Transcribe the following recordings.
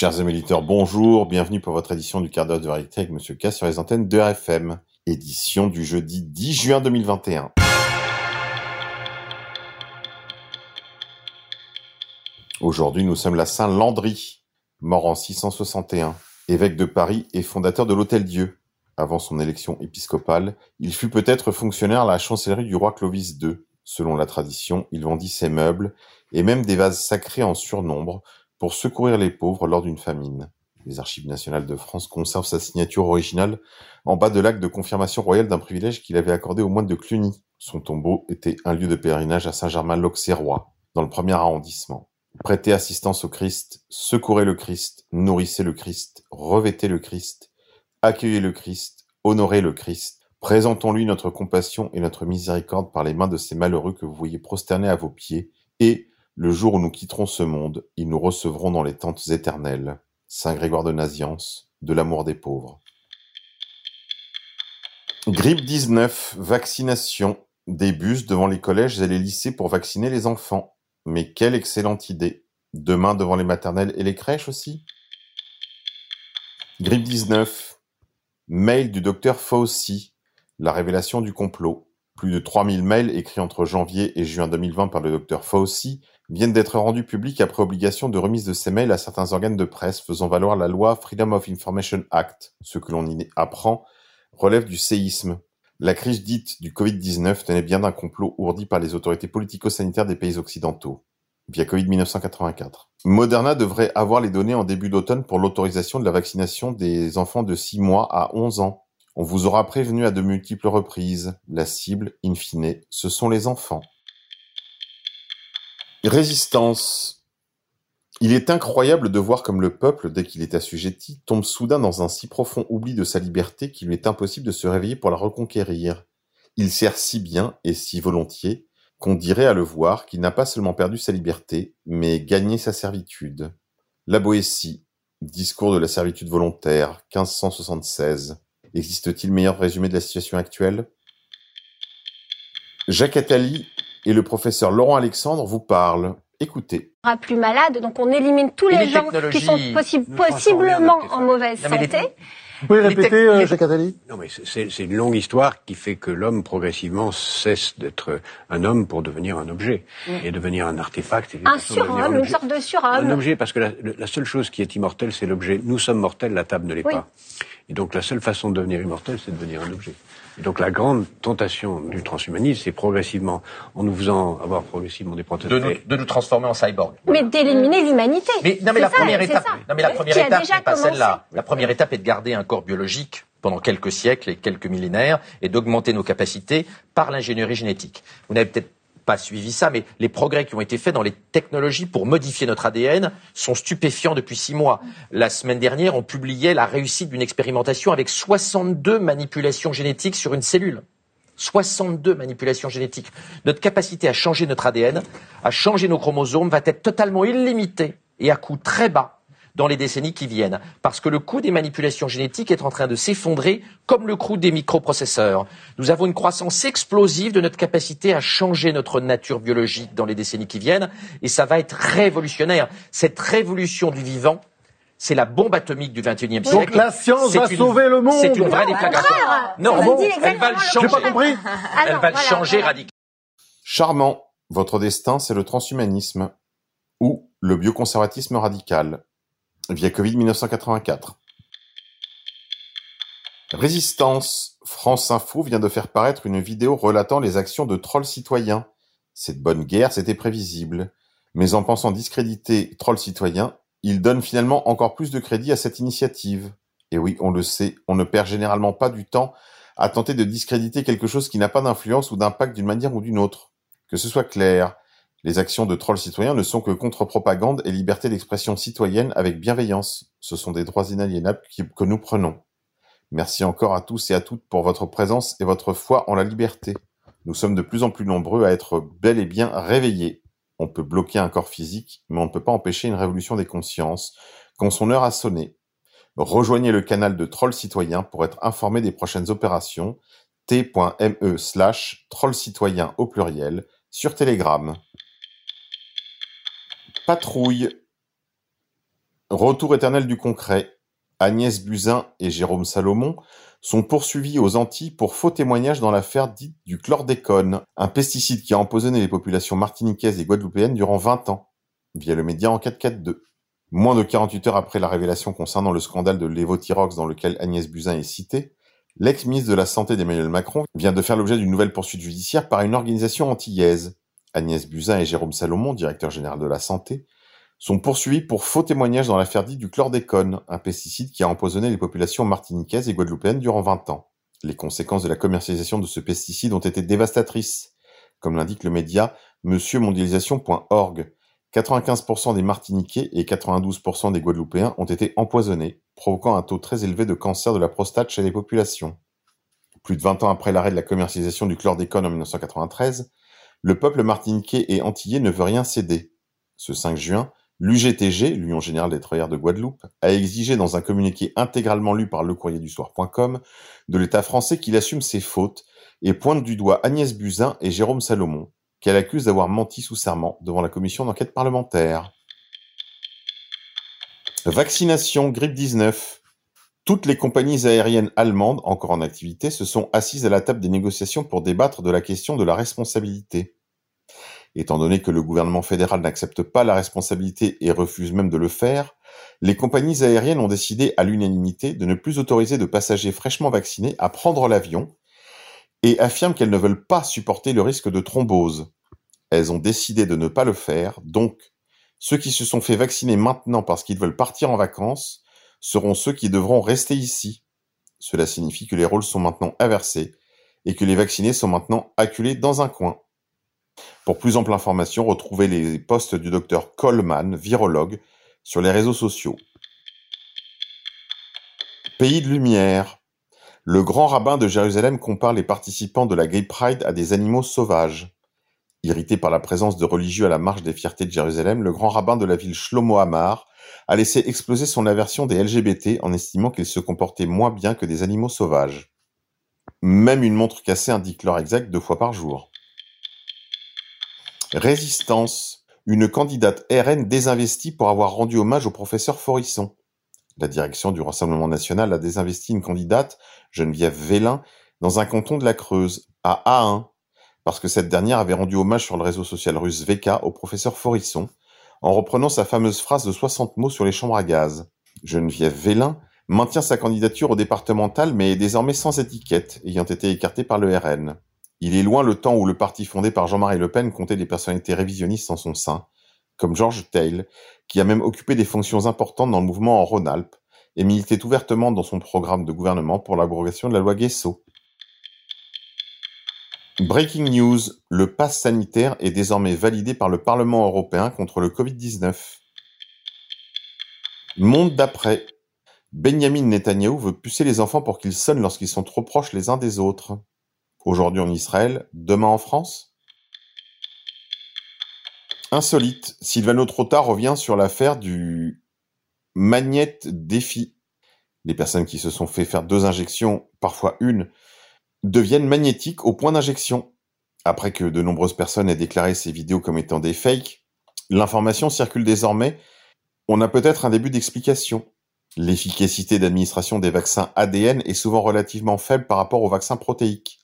Chers amis auditeurs, bonjour, bienvenue pour votre édition du quart d'heure de vérité avec Monsieur K sur les antennes de RFM, édition du jeudi 10 juin 2021. Aujourd'hui, nous sommes la Saint Landry, mort en 661, évêque de Paris et fondateur de l'Hôtel Dieu. Avant son élection épiscopale, il fut peut-être fonctionnaire à la chancellerie du roi Clovis II. Selon la tradition, il vendit ses meubles et même des vases sacrés en surnombre pour secourir les pauvres lors d'une famine. Les Archives nationales de France conservent sa signature originale en bas de l'acte de confirmation royale d'un privilège qu'il avait accordé au moine de Cluny. Son tombeau était un lieu de pèlerinage à Saint-Germain-l'Auxerrois, dans le premier arrondissement. Prêtez assistance au Christ, secourez le Christ, nourrissez le Christ, revêtez le Christ, accueillez le Christ, honorez le Christ, présentons-lui notre compassion et notre miséricorde par les mains de ces malheureux que vous voyez prosternés à vos pieds, et, le jour où nous quitterons ce monde, ils nous recevront dans les tentes éternelles. Saint Grégoire de Naziance, de l'amour des pauvres. Grippe 19, vaccination, des bus devant les collèges et les lycées pour vacciner les enfants. Mais quelle excellente idée. Demain devant les maternelles et les crèches aussi. Grippe 19, mail du docteur Fauci, la révélation du complot. Plus de 3000 mails écrits entre janvier et juin 2020 par le docteur Fauci viennent d'être rendus publics après obligation de remise de ces mails à certains organes de presse faisant valoir la loi Freedom of Information Act. Ce que l'on y apprend relève du séisme. La crise dite du Covid-19 tenait bien d'un complot ourdi par les autorités politico-sanitaires des pays occidentaux via Covid 1984. Moderna devrait avoir les données en début d'automne pour l'autorisation de la vaccination des enfants de 6 mois à 11 ans. On vous aura prévenu à de multiples reprises, la cible, in fine, ce sont les enfants. Résistance. Il est incroyable de voir comme le peuple, dès qu'il est assujetti, tombe soudain dans un si profond oubli de sa liberté qu'il lui est impossible de se réveiller pour la reconquérir. Il sert si bien et si volontiers qu'on dirait à le voir qu'il n'a pas seulement perdu sa liberté, mais gagné sa servitude. La Boétie, discours de la servitude volontaire, 1576. Existe-t-il meilleur résumé de la situation actuelle? Jacques Attali et le professeur Laurent Alexandre vous parle. Écoutez. Plus malade, donc on élimine tous les, gens qui sont possiblement en mauvaise santé. Vous pouvez répéter, euh, Jacques Attali? Non, mais c'est une longue histoire qui fait que l'homme progressivement cesse d'être un homme pour devenir un objet mm. et devenir un artefact. un surhomme, une sorte de surhomme. Un objet, parce que la, la seule chose qui est immortelle, c'est l'objet. Nous sommes mortels, la table ne l'est pas. Et donc la seule façon de devenir immortel, c'est de devenir un objet. Et donc la grande tentation du transhumanisme, c'est progressivement, en nous faisant avoir progressivement des prothèses... De nous, transformer en cyborg. Mais d'éliminer l'humanité. Mais non, mais la première étape, non, mais la première étape n'est pas celle-là. La première étape est de garder un corps biologique pendant quelques siècles et quelques millénaires et d'augmenter nos capacités par l'ingénierie génétique. Vous n'avez peut-être pas suivi ça, mais les progrès qui ont été faits dans les technologies pour modifier notre ADN sont stupéfiants depuis six mois. La semaine dernière, on publiait la réussite d'une expérimentation avec 62 manipulations génétiques sur une cellule. 62 manipulations génétiques. Notre capacité à changer notre ADN, à changer nos chromosomes va être totalement illimitée et à coût très bas dans les décennies qui viennent, parce que le coût des manipulations génétiques est en train de s'effondrer comme le coût des microprocesseurs. Nous avons une croissance explosive de notre capacité à changer notre nature biologique dans les décennies qui viennent, et ça va être révolutionnaire. Cette révolution du vivant, c'est la bombe atomique du XXIe siècle. Donc la science va sauver le monde. C'est une vraie déflagration. Non, elle va le changer. Pas compris. elle va le changer radicalement. Charmant. Votre destin, c'est le transhumanisme ou le bioconservatisme radical via Covid 1984. Résistance. France Info vient de faire paraître une vidéo relatant les actions de trolls citoyens. Cette bonne guerre, c'était prévisible. Mais en pensant discréditer trolls citoyens, ils donnent finalement encore plus de crédit à cette initiative. Et oui, on le sait, on ne perd généralement pas du temps à tenter de discréditer quelque chose qui n'a pas d'influence ou d'impact d'une manière ou d'une autre. Que ce soit clair, les actions de trolls citoyens ne sont que contre-propagande et liberté d'expression citoyenne avec bienveillance. Ce sont des droits inaliénables que nous prenons. Merci encore à tous et à toutes pour votre présence et votre foi en la liberté. Nous sommes de plus en plus nombreux à être bel et bien réveillés. On peut bloquer un corps physique, mais on ne peut pas empêcher une révolution des consciences quand son heure a sonné. Rejoignez le canal de Trolls Citoyens pour être informé des prochaines opérations t.me slash trollcitoyen au pluriel sur Telegram. Patrouille Retour éternel du concret. Agnès Buzyn et Jérôme Salomon sont poursuivis aux Antilles pour faux témoignages dans l'affaire dite du chlordécone, un pesticide qui a empoisonné les populations martiniquaises et guadeloupéennes durant 20 ans, via le média Enquête 4.2. Moins de 48 heures après la révélation concernant le scandale de l'évothyrox dans lequel Agnès Buzyn est citée, l'ex-ministre de la Santé d'Emmanuel Macron vient de faire l'objet d'une nouvelle poursuite judiciaire par une organisation antillaise. Agnès Buzyn et Jérôme Salomon, directeur général de la Santé, sont poursuivis pour faux témoignages dans l'affaire dite du chlordécone, un pesticide qui a empoisonné les populations martiniquaises et guadeloupéennes durant 20 ans. Les conséquences de la commercialisation de ce pesticide ont été dévastatrices, comme l'indique le média monsieurmondialisation.org. 95% des Martiniquais et 92% des Guadeloupéens ont été empoisonnés, provoquant un taux très élevé de cancer de la prostate chez les populations. Plus de 20 ans après l'arrêt de la commercialisation du chlordécone en 1993, le peuple martiniquais et antillais ne veut rien céder. Ce 5 juin, L'UGTG, l'Union générale des travailleurs de Guadeloupe, a exigé dans un communiqué intégralement lu par lecourrier-du-soir.com de l'État français qu'il assume ses fautes et pointe du doigt Agnès Buzyn et Jérôme Salomon, qu'elle accuse d'avoir menti sous serment devant la commission d'enquête parlementaire. Vaccination grippe 19. Toutes les compagnies aériennes allemandes encore en activité se sont assises à la table des négociations pour débattre de la question de la responsabilité. Étant donné que le gouvernement fédéral n'accepte pas la responsabilité et refuse même de le faire, les compagnies aériennes ont décidé à l'unanimité de ne plus autoriser de passagers fraîchement vaccinés à prendre l'avion et affirment qu'elles ne veulent pas supporter le risque de thrombose. Elles ont décidé de ne pas le faire, donc ceux qui se sont fait vacciner maintenant parce qu'ils veulent partir en vacances seront ceux qui devront rester ici. Cela signifie que les rôles sont maintenant inversés et que les vaccinés sont maintenant acculés dans un coin. Pour plus ample information, retrouvez les posts du docteur Coleman, virologue, sur les réseaux sociaux. Pays de lumière. Le grand rabbin de Jérusalem compare les participants de la Gay Pride à des animaux sauvages. Irrité par la présence de religieux à la marche des fiertés de Jérusalem, le grand rabbin de la ville Shlomo Hamar a laissé exploser son aversion des LGBT en estimant qu'ils se comportaient moins bien que des animaux sauvages. Même une montre cassée indique l'heure exacte deux fois par jour. Résistance, une candidate RN désinvestie pour avoir rendu hommage au professeur Forisson. La direction du Rassemblement national a désinvesti une candidate, Geneviève Vélin, dans un canton de la Creuse, à A1, parce que cette dernière avait rendu hommage sur le réseau social russe VK au professeur Forisson, en reprenant sa fameuse phrase de 60 mots sur les chambres à gaz. Geneviève Vélin maintient sa candidature au départemental mais est désormais sans étiquette, ayant été écartée par le RN. Il est loin le temps où le parti fondé par Jean-Marie Le Pen comptait des personnalités révisionnistes en son sein, comme Georges Tail, qui a même occupé des fonctions importantes dans le mouvement en Rhône-Alpes et militait ouvertement dans son programme de gouvernement pour l'abrogation de la loi Guesso. Breaking news, le pass sanitaire est désormais validé par le Parlement européen contre le Covid-19. Monde d'après. Benjamin Netanyahu veut pucer les enfants pour qu'ils sonnent lorsqu'ils sont trop proches les uns des autres. Aujourd'hui en Israël, demain en France? Insolite, Sylvano Trotta revient sur l'affaire du Magnette Défi. Les personnes qui se sont fait faire deux injections, parfois une, deviennent magnétiques au point d'injection. Après que de nombreuses personnes aient déclaré ces vidéos comme étant des fakes, l'information circule désormais. On a peut-être un début d'explication. L'efficacité d'administration des vaccins ADN est souvent relativement faible par rapport aux vaccins protéiques.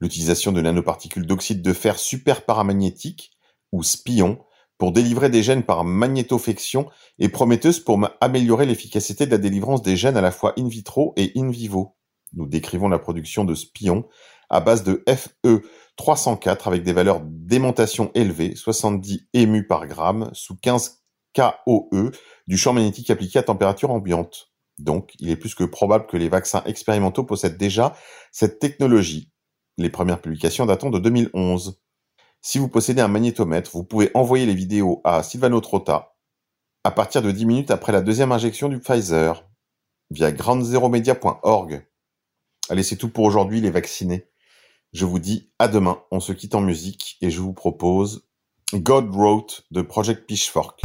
L'utilisation de nanoparticules d'oxyde de fer superparamagnétique, ou spion, pour délivrer des gènes par magnétofection est prometteuse pour améliorer l'efficacité de la délivrance des gènes à la fois in vitro et in vivo. Nous décrivons la production de spions à base de Fe304 avec des valeurs d'aimantation élevées, 70 émus par gramme, sous 15 KOE du champ magnétique appliqué à température ambiante. Donc, il est plus que probable que les vaccins expérimentaux possèdent déjà cette technologie les premières publications datant de 2011. Si vous possédez un magnétomètre, vous pouvez envoyer les vidéos à Silvano Trotta à partir de 10 minutes après la deuxième injection du Pfizer via grandzeromedia.org. Allez, c'est tout pour aujourd'hui les vaccinés. Je vous dis à demain, on se quitte en musique et je vous propose God Wrote de Project Pitchfork.